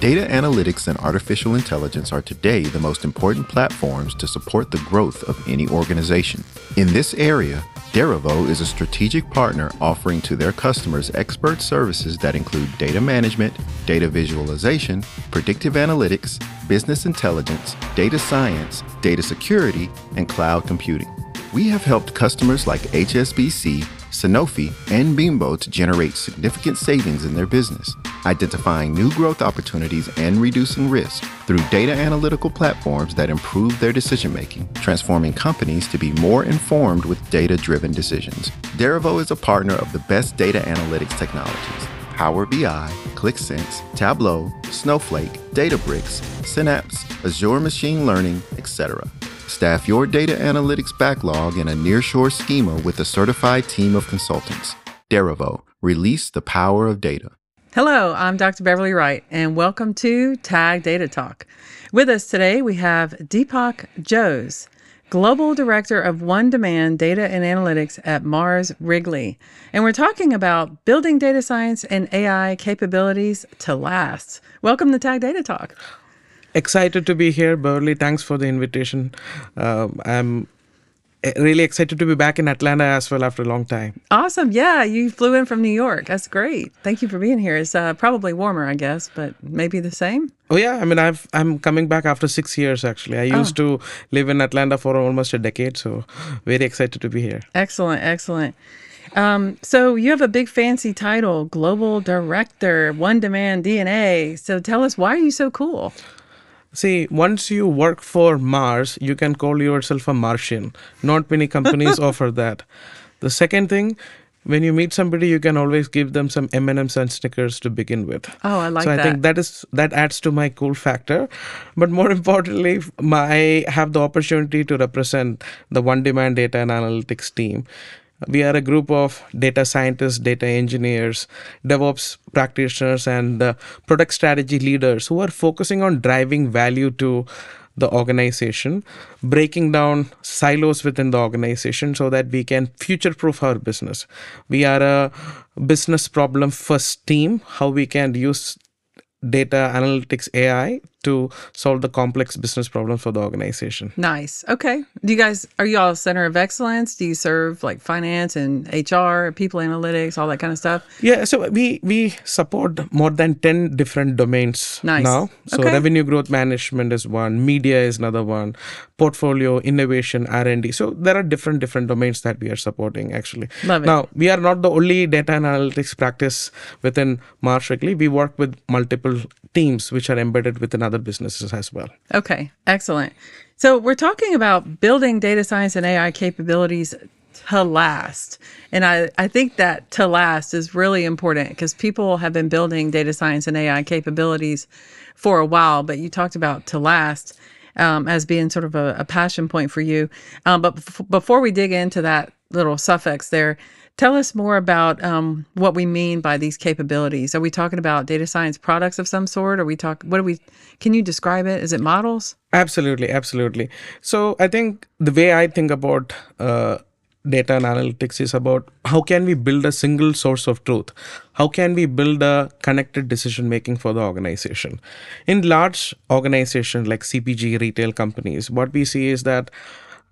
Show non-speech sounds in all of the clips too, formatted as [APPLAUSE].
Data analytics and artificial intelligence are today the most important platforms to support the growth of any organization. In this area, Derevo is a strategic partner offering to their customers expert services that include data management, data visualization, predictive analytics, business intelligence, data science, data security, and cloud computing. We have helped customers like HSBC, Sanofi, and Bimbo to generate significant savings in their business, identifying new growth opportunities and reducing risk through data analytical platforms that improve their decision making, transforming companies to be more informed with data driven decisions. Derevo is a partner of the best data analytics technologies. Power BI, Qlik Sense, Tableau, Snowflake, Databricks, Synapse, Azure Machine Learning, etc. Staff your data analytics backlog in a nearshore schema with a certified team of consultants. Derevo, release the power of data. Hello, I'm Dr. Beverly Wright, and welcome to TAG Data Talk. With us today, we have Deepak Jose, Global Director of One Demand Data and Analytics at Mars Wrigley. And we're talking about building data science and AI capabilities to last. Welcome to TAG Data Talk excited to be here, Burley. Thanks for the invitation. Um, I'm eh, really excited to be back in Atlanta as well after a long time. Awesome. Yeah, you flew in from New York. That's great. Thank you for being here. It's uh, probably warmer, I guess, but maybe the same. Oh yeah, I mean I've I'm coming back after 6 years actually. I used oh. to live in Atlanta for almost a decade, so very excited to be here. Excellent, excellent. Um, so you have a big fancy title, Global Director, One Demand D&A. So tell us why are you so cool? See, once you work for Mars, you can call yourself a Martian. Not many companies [LAUGHS] offer that. The second thing, when you meet somebody, you can always give them some M&Ms and Snickers to begin with. Oh, I like so that. So I think that is that adds to my cool factor. But more [LAUGHS] importantly, my, I have the opportunity to represent the One Demand Data and Analytics team. We are a group of data scientists, data engineers, DevOps practitioners, and uh, product strategy leaders who are focusing on driving value to the organization, breaking down silos within the organization so that we can future proof our business. We are a business problem first team, how we can use data analytics AI to solve the complex business problems for the organization. Nice. Okay. Do you guys are you all a center of excellence? Do you serve like finance and HR, people analytics, all that kind of stuff? Yeah, so we we support more than 10 different domains nice. now. So okay. revenue growth management is one, media is another one, portfolio, innovation, R&D. So there are different different domains that we are supporting actually. Love it. Now, we are not the only data analytics practice within Mars Wrigley. We work with multiple teams which are embedded within other businesses as well. Okay, excellent. So we're talking about building data science and AI capabilities to last. And I, I think that to last is really important because people have been building data science and AI capabilities for a while, but you talked about to last um, as being sort of a, a passion point for you. Um, but before we dig into that little suffix there, Tell us more about um, what we mean by these capabilities. Are we talking about data science products of some sort? Are we talk? What are we? Can you describe it? Is it models? Absolutely, absolutely. So I think the way I think about uh, data and analytics is about how can we build a single source of truth how can we build a connected decision making for the organization in large organizations like cpg retail companies what we see is that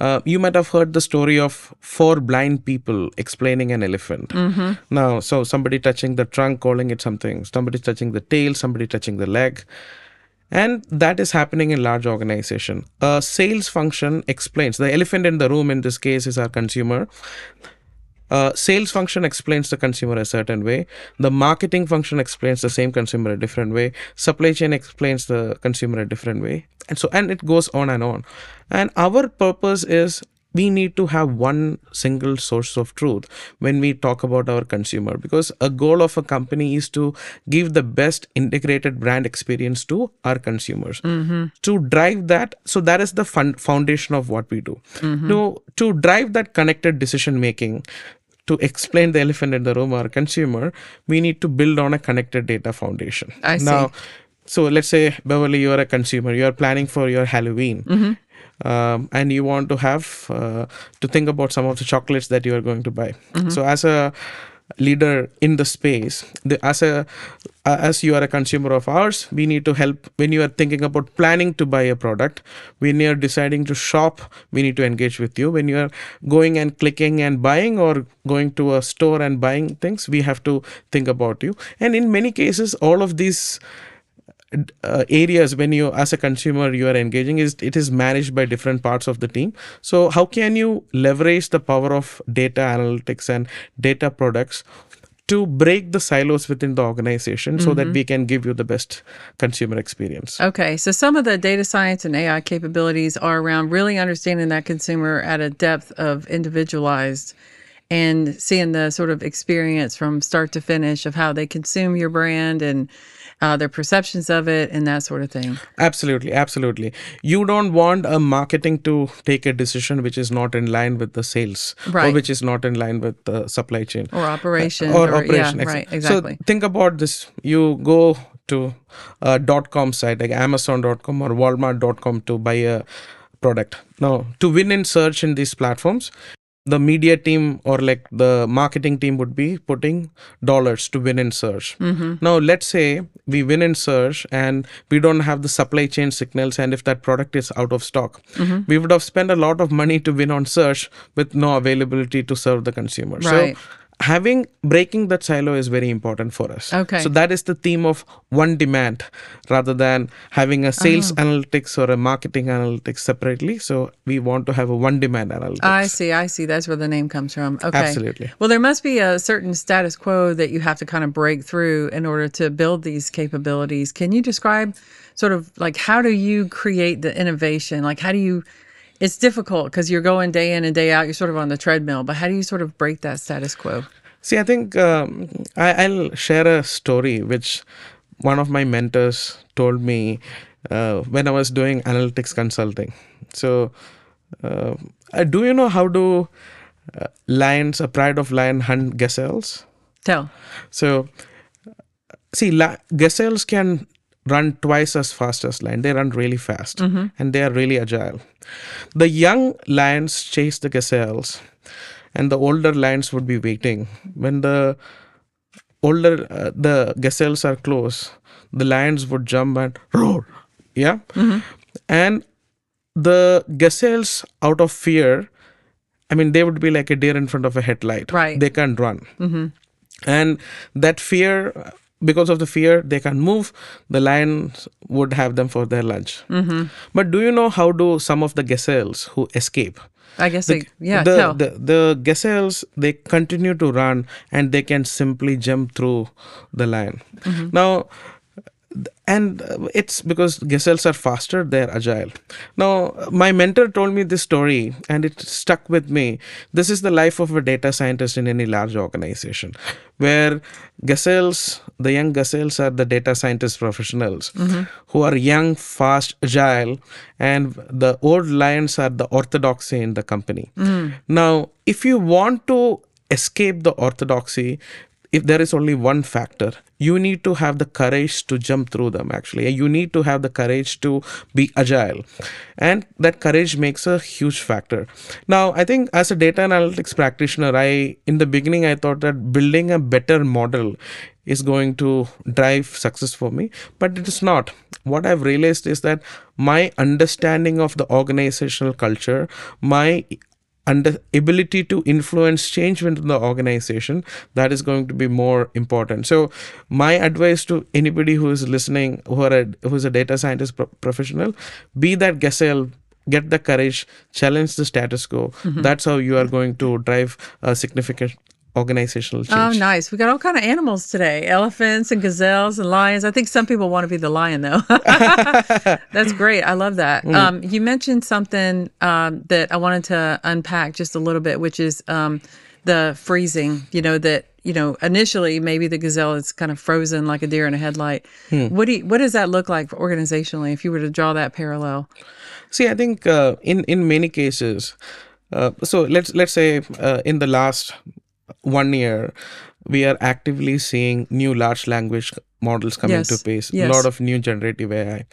uh, you might have heard the story of four blind people explaining an elephant. Mm-hmm. Now, so somebody touching the trunk, calling it something, somebody touching the tail, somebody touching the leg. And that is happening in large organization. A sales function explains the elephant in the room in this case is our consumer. Uh, sales function explains the consumer a certain way. The marketing function explains the same consumer a different way. Supply chain explains the consumer a different way. And so, and it goes on and on. And our purpose is we need to have one single source of truth when we talk about our consumer because a goal of a company is to give the best integrated brand experience to our consumers mm-hmm. to drive that so that is the fun- foundation of what we do mm-hmm. to to drive that connected decision making to explain the elephant in the room our consumer we need to build on a connected data foundation I see. now so let's say beverly you are a consumer you are planning for your halloween mm-hmm um, and you want to have uh, to think about some of the chocolates that you are going to buy mm-hmm. so as a leader in the space the, as a as you are a consumer of ours, we need to help when you are thinking about planning to buy a product. When you are deciding to shop, we need to engage with you. When you are going and clicking and buying or going to a store and buying things, we have to think about you. And in many cases, all of these uh, areas when you as a consumer you are engaging is it is managed by different parts of the team. So how can you leverage the power of data analytics and data products to break the silos within the organization so that we can give you the best consumer experience? Okay, so some of the data science and AI capabilities are around really understanding that consumer at a depth of individualized and seeing the sort of experience from start to finish of how they consume your brand and uh, their perceptions of it and that sort of thing. Absolutely, absolutely. You don't want a marketing to take a decision which is not in line with the sales or Right. which is not in line with the supply chain Or operation. or, or- operation. Yeah, right, exactly. So think about this. You go to a dot com site like Amazon.com or Walmart.com to buy a product. Now, to win in search in these platforms, the media team or like the marketing team would be putting dollars to win in search. Mm-hmm. Now, let's say we win in search and we don't have the supply chain signals, and if that product is out of stock, Mm-hmm. we would have spent a lot of money to win on search with no availability to serve the consumer. Right. So, having breaking that silo is very important for us. Okay. So that is the theme of one demand rather than having a sales Uh-huh. analytics or a marketing analytics separately. So we want to have a one demand analytics. I see, I see. That's where the name comes from. Okay. Absolutely. Well, there must be a certain status quo that you have to kind of break through in order to build these capabilities. Can you describe sort of like how do you create the innovation? Like, how do you, it's difficult because you're going day in and day out, you're sort of on the treadmill, but how do you sort of break that status quo? See, I think um, I, I'll share a story which one of my mentors told me uh, when I was doing analytics consulting. So, uh, uh, do you know how do uh, lions, a pride of lion, hunt gazelles? Tell. So, see, la- gazelles can run twice as fast as lion. They run really fast mm-hmm. and they are really agile. The young lions chase the gazelles, and the older lions would be waiting. When the older uh, the gazelles are close, the lions would jump and roar. Yeah, mm-hmm. and the gazelles, out of fear, I mean, they would be like a deer in front of a headlight. Right. They can't run mm-hmm. and that fear because of the fear they can't move the lions would have them for their lunch Mm-hmm. but do you know how do some of the gazelles who escape I guess, they, yeah, the, tell. the the gazelles they continue to run and they can simply jump through the lion Mm-hmm. now and it's because gazelles are faster they're agile. Now my mentor told me this story and it stuck with me. This is the life of a data scientist in any large organization where gazelles the young gazelles are the data scientist professionals mm-hmm. who are young fast agile and the old lions are the orthodoxy in the company. Mm. Now if you want to escape the orthodoxy if there is only one factor you need to have the courage to jump through them actually. You need to have the courage to be agile. And that courage makes a huge factor. Now i think as a data analytics practitioner i in the beginning i thought that building a better model is going to drive success for me but it is not. What i've realized is that my understanding of the organizational culture my and ability to influence change within the organization that is going to be more important. So my advice to anybody who is listening who are a, who is a data scientist pro- professional be that gazelle get the courage challenge the status quo. Mm-hmm. That's how you are going to drive a significant organizational Oh, nice. We got all kind of animals today. Elephants and gazelles and lions. I think some people want to be the lion though. [LAUGHS] That's great. I love that. Um, you mentioned something um, that I wanted to unpack just a little bit, which is um, the freezing, you know, that, you know, initially maybe the gazelle is kind of frozen like a deer in a headlight. What do you, what does that look like organizationally if you were to draw that parallel? See, I think uh, in in many cases, uh, so let's let's say uh, in the last one year, we are actively seeing new large language models coming Yes, to pace. A lot of new generative AI.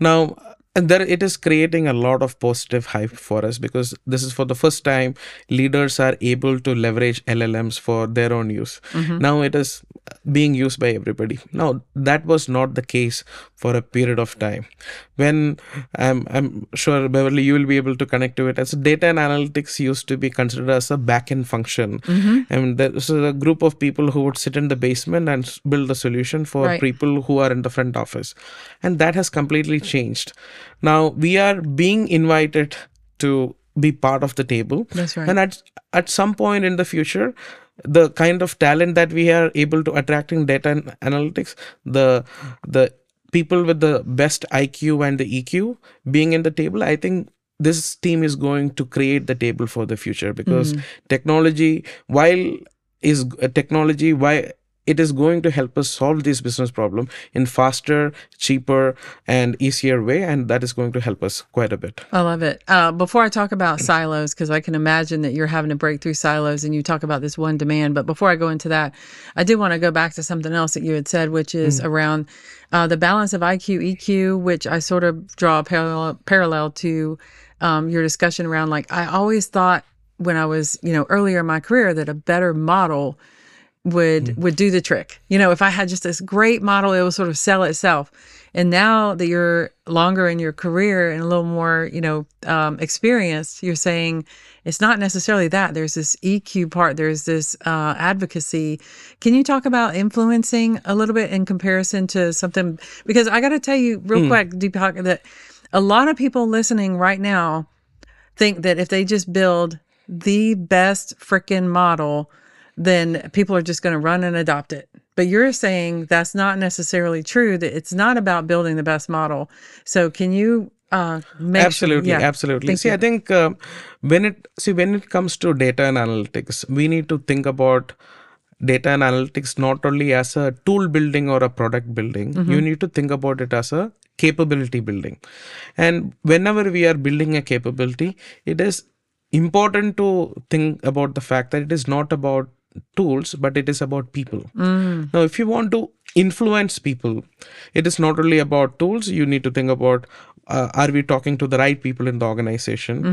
Now, and there it is creating a lot of positive hype for us because this is for the first time leaders are able to leverage llms for their own use mm-hmm. now it is being used by everybody. Now that was not the case for a period of time. When i'm, I'm sure beverly you will be able to connect to it. As data and analytics used to be considered as a back-end function. Mm-hmm. And there was a group of people who would sit in the basement and build a solution for Right. people who are in the front office. And that has completely changed. Now we are being invited to be part of the table. That's right. and at at some point in the future the kind of talent that we are able to attract in data and analytics the the people with the best iq and the eq being in the table i think this team is going to create the table for the future because mm-hmm. technology while is technology why it is going to help us solve this business problem in faster cheaper and easier way and that is going to help us quite a bit I love it. Uh, before I talk about silos, because I can imagine that you're having to break through silos and you talk about this one demand. But before I go into that, I did want to go back to something else that you had said, which is around uh, the balance of IQ, EQ, which I sort of draw a parallel, parallel to um, your discussion around like, I always thought when I was, you know, earlier in my career that a better model would would do the trick. You know, if I had just this great model, it would sort of sell itself. And now that you're longer in your career and a little more, you know, um, experienced, you're saying it's not necessarily that. There's this EQ part. There's this uh, advocacy. Can you talk about influencing a little bit in comparison to something? Because I got to tell you real quick, Deepak, that a lot of people listening right now think that if they just build the best freaking model, then people are just going to run and adopt it. But you're saying that's not necessarily true, that it's not about building the best model. So can you uh make absolutely sure, yeah. absolutely see you. i think uh, when it see when it comes to data and analytics we need to think about data and analytics not only as a tool building or a product building Mm-hmm. you need to think about it as a capability building and whenever we are building a capability it is important to think about the fact that it is not about tools but it is about people. Mm. now if you want to influence people it is not only about tools. You need to think about uh, are we talking to the right people in the organization?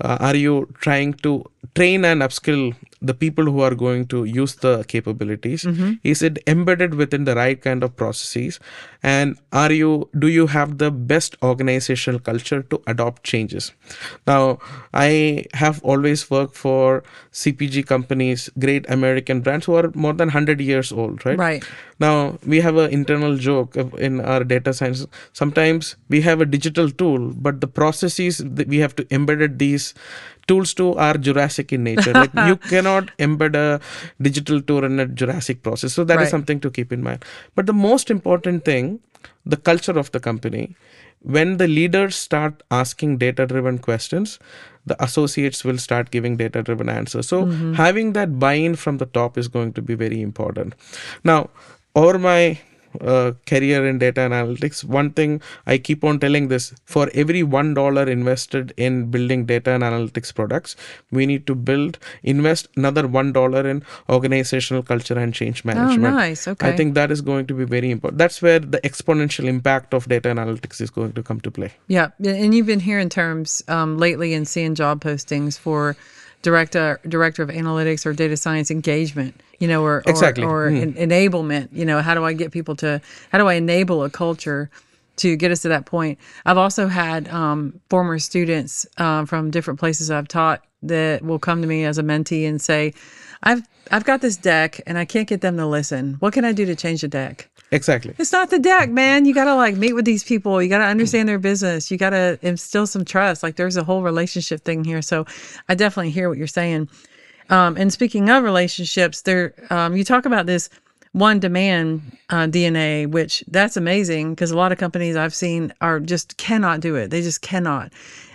Uh, are you trying to train and upskill the people who are going to use the capabilities mm-hmm. is it embedded within the right kind of processes? And are you do you have the best organizational culture to adopt changes? Now i have always worked for cpg companies great american brands who are more than 100 years old right? Right. now we have an internal joke in our data science sometimes we have a digital tool but the processes that we have to embed these tools too are jurassic in nature. Like you [LAUGHS] cannot embed a digital tool in a jurassic process. So that is Right. something to keep in mind. But the most important thing the culture of the company. When the leaders start asking data driven questions the associates will start giving data driven answers. So mm-hmm. having that buy in from the top is going to be very important. Now over my uh, career in data analytics one thing i keep on telling this for every one dollar invested in building data and analytics products we need to build invest another one dollar in organizational culture and change management Oh, nice. Okay. I think that is going to be very important. That's where the exponential impact of data analytics is going to come to play. Yeah, and you've been hearing terms um, lately and seeing job postings for director director of analytics or data science engagement. You know, or or, Exactly. or en- enablement. You know, how do I get people to? How do I enable a culture? To get us to that point, I've also had um, former students uh, from different places I've taught that will come to me as a mentee and say, "I've I've got this deck and I can't get them to listen. What can I do to change the deck?" Exactly. It's not the deck, man. You got to like meet with these people. You got to understand their business. You got to instill some trust. Like there's a whole relationship thing here. So I definitely hear what you're saying. Um, and speaking of relationships, there um, you talk about this one demand uh, D&A, which that's amazing because a lot of companies I've seen are just cannot do it. They just cannot.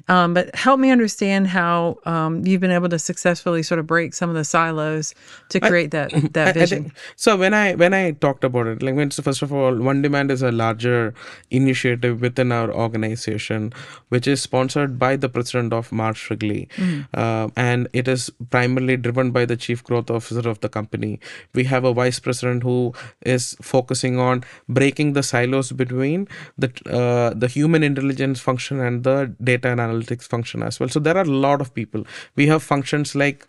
Um, but help me understand how um, you've been able to successfully sort of break some of the silos to create that [LAUGHS] that I- I vision. think- so when I when I talked about it, like when so first of all, One Demand is a larger initiative within our organization, which is sponsored by the president of Mars Wrigley, uh, and it is primarily driven by the chief growth officer of the company. We have a vice president who is focusing on breaking the silos between the uh, the human intelligence function and the data and analytics function as well. So there are a lot of people. We have functions like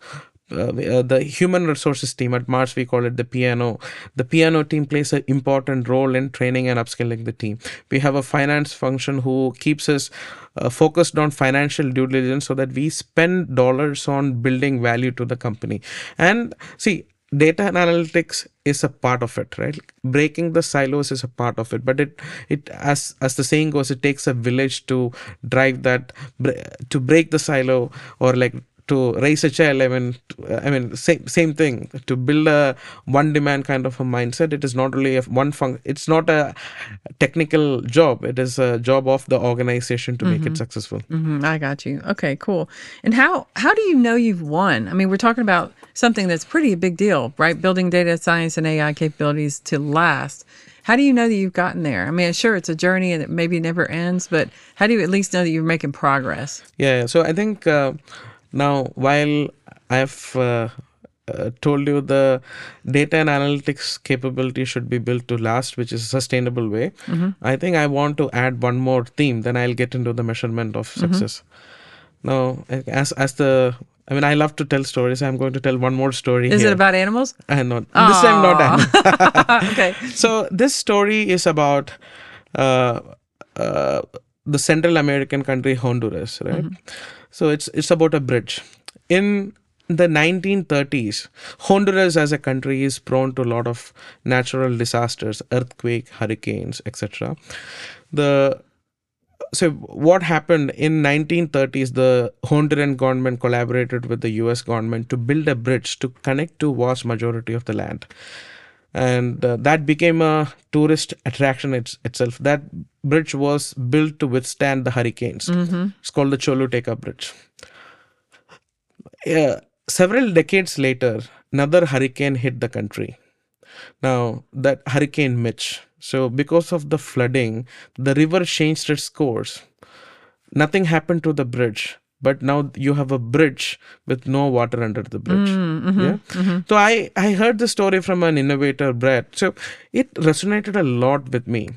uh, uh, the human resources team at Mars, we call it the P&O. The P&O team plays an important role in training and upskilling the team. We have a finance function who keeps us uh, focused on financial due diligence so that we spend dollars on building value to the company. And see, data analytics is a part of it right? Breaking the silos is a part of it but it it as as the saying goes it takes a village to drive that to break the silo or like to raise a child i mean i mean same same thing to build a one demand kind of a mindset it is not only a one function it's not a technical job it is a job of the organization to make it successful hmm I got you. Okay, cool. And how how do you know you've won? I mean, we're talking about something that's pretty a big deal, right? Building data science and AI capabilities to last. How do you know that you've gotten there? I mean, sure, it's a journey and it maybe never ends, but how do you at least know that you're making progress? Yeah, so I think uh, now while I've uh, uh, told you the data and analytics capability should be built to last, which is a sustainable way, I think I want to add one more theme, then I'll get into the measurement of success. Now, as as the I mean, I love to tell stories. I'm going to tell one more story. Is here. it about animals? I uh, no, this time not. animals. [LAUGHS] okay. [LAUGHS] so this story is about uh, uh, the Central American country Honduras, right? So it's it's about a bridge. In the 1930s, Honduras as a country is prone to a lot of natural disasters, earthquake, hurricanes, etc. The so what happened in 1930s the honduran government collaborated with the us government to build a bridge to connect to vast majority of the land and uh, that became a tourist attraction it's, itself. That bridge was built to withstand the hurricanes. It's called the choluteca bridge. Uh, several decades later another hurricane hit the country. Now, that Hurricane Mitch. So, because of the flooding, the river changed its course. Nothing happened to the bridge, but now you have a bridge with no water under the bridge. Mm, mm-hmm, yeah. Mm-hmm. So, I I heard the story from an innovator, Brett. So, it resonated a lot with me.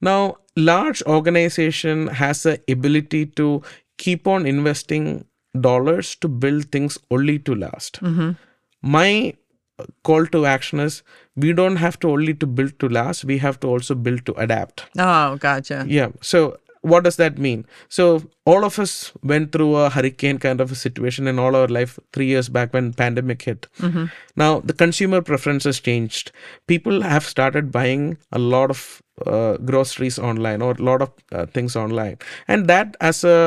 Now, large organization has the ability to keep on investing dollars to build things only to last mm-hmm. my call to action is we don't have to only to build to last we have to also build to adapt Oh, gotcha. yeah so what does that mean so all of us went through a hurricane kind of a situation in all our life 3 years back when pandemic hit. Now the consumer preferences changed. People have started buying a lot of uh, groceries online or a lot of uh, things online. And that as a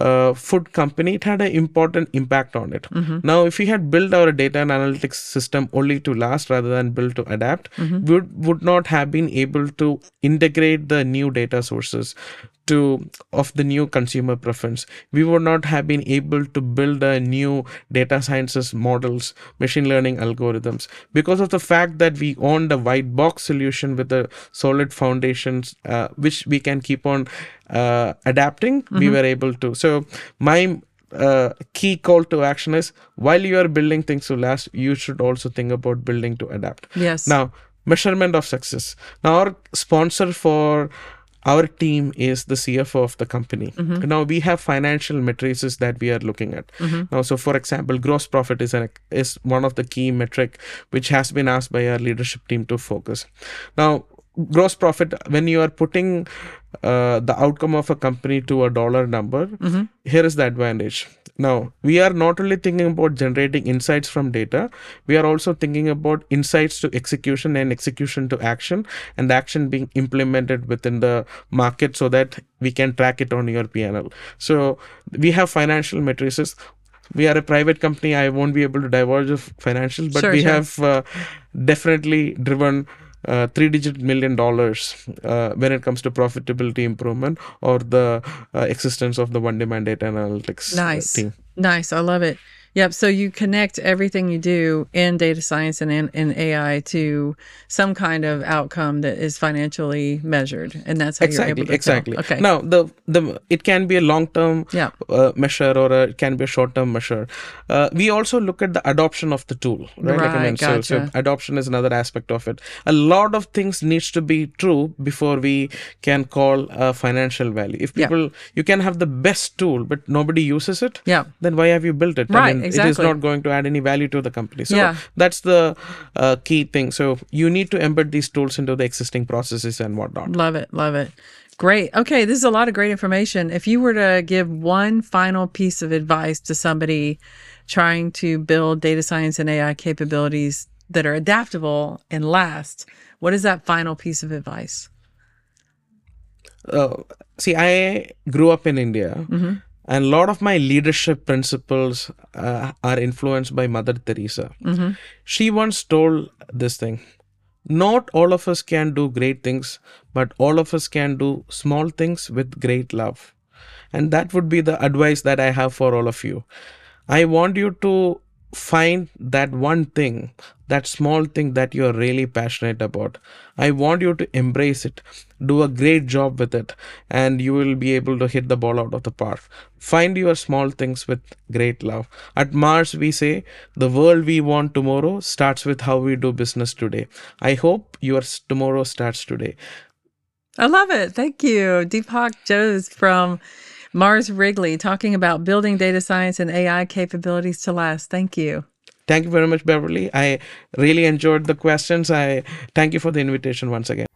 uh, food company it had an important impact on it. Now if we had built our data and analytics system only to last rather than build to adapt we would, would not have been able to integrate the new data sources to of the new consumer preference. We would not have been able to build a new data sciences models machine learning algorithms. Because of the fact that we owned a white box solution with a solid foundations uh, which we can keep on uh, adapting we were able to. So my uh, key call to action is while you are building things to last you should also think about building to adapt. Yes. now, measurement of success. Now, our sponsor for our team is the CFO of the company. Mm-hmm. Now we have financial matrices that we are looking at. Mm-hmm. Now, so for example, gross profit is an is one of the key metric which has been asked by our leadership team to focus. Now, gross profit when you are putting uh, the outcome of a company to a dollar number, here is the advantage. Now, we are not only thinking about generating insights from data, we are also thinking about insights to execution and execution to action, and action being implemented within the market so that we can track it on your P&L. So, we have financial matrices. We are a private company. I won't be able to divulge of financials, but Sure, we sure. have uh, definitely driven uh, three digit million dollars uh, when it comes to profitability improvement or the uh, existence of the one demand data analytics uh, Nice. team. Nice. I love it. Yep. So you connect everything you do in data science and in, in AI to some kind of outcome that is financially measured, and that's how you're exactly able to tell. exactly Okay. now the the it can be a long term Yeah. uh, measure or a, it can be a short term measure uh, we also look at the adoption of the tool right, like i Right, so, so adoption is another aspect of it a lot of things needs to be true before we can call a financial value if Yeah. people you can have the best tool but nobody uses it Yeah. then why have you built it Right, it is not going to add any value to the company so Yeah. that's the uh, key thing so you need to embed these tools into the existing processes and whatnot Love it. Love it. Great. Okay. This is a lot of great information. If you were to give one final piece of advice to somebody trying to build data science and AI capabilities that are adaptable and last, what is that final piece of advice? uh, see i grew up in india and a lot of my leadership principles uh, are influenced by mother teresa. She once told this thing not all of us can do great things but all of us can do small things with great love. And that would be the advice that i have for all of you. I want you to find that one thing that small thing that you are really passionate about. I want you to embrace it. Do a great job with it and you will be able to hit the ball out of the park. Find your small things with great love. At mars we say the world we want tomorrow starts with how we do business today. I hope your tomorrow starts today. I love it. Thank you. Deepak Jose from Mars Wrigley talking about building data science and AI capabilities to last. Thank you. thank you very much beverly i really enjoyed the questions i thank you for the invitation once again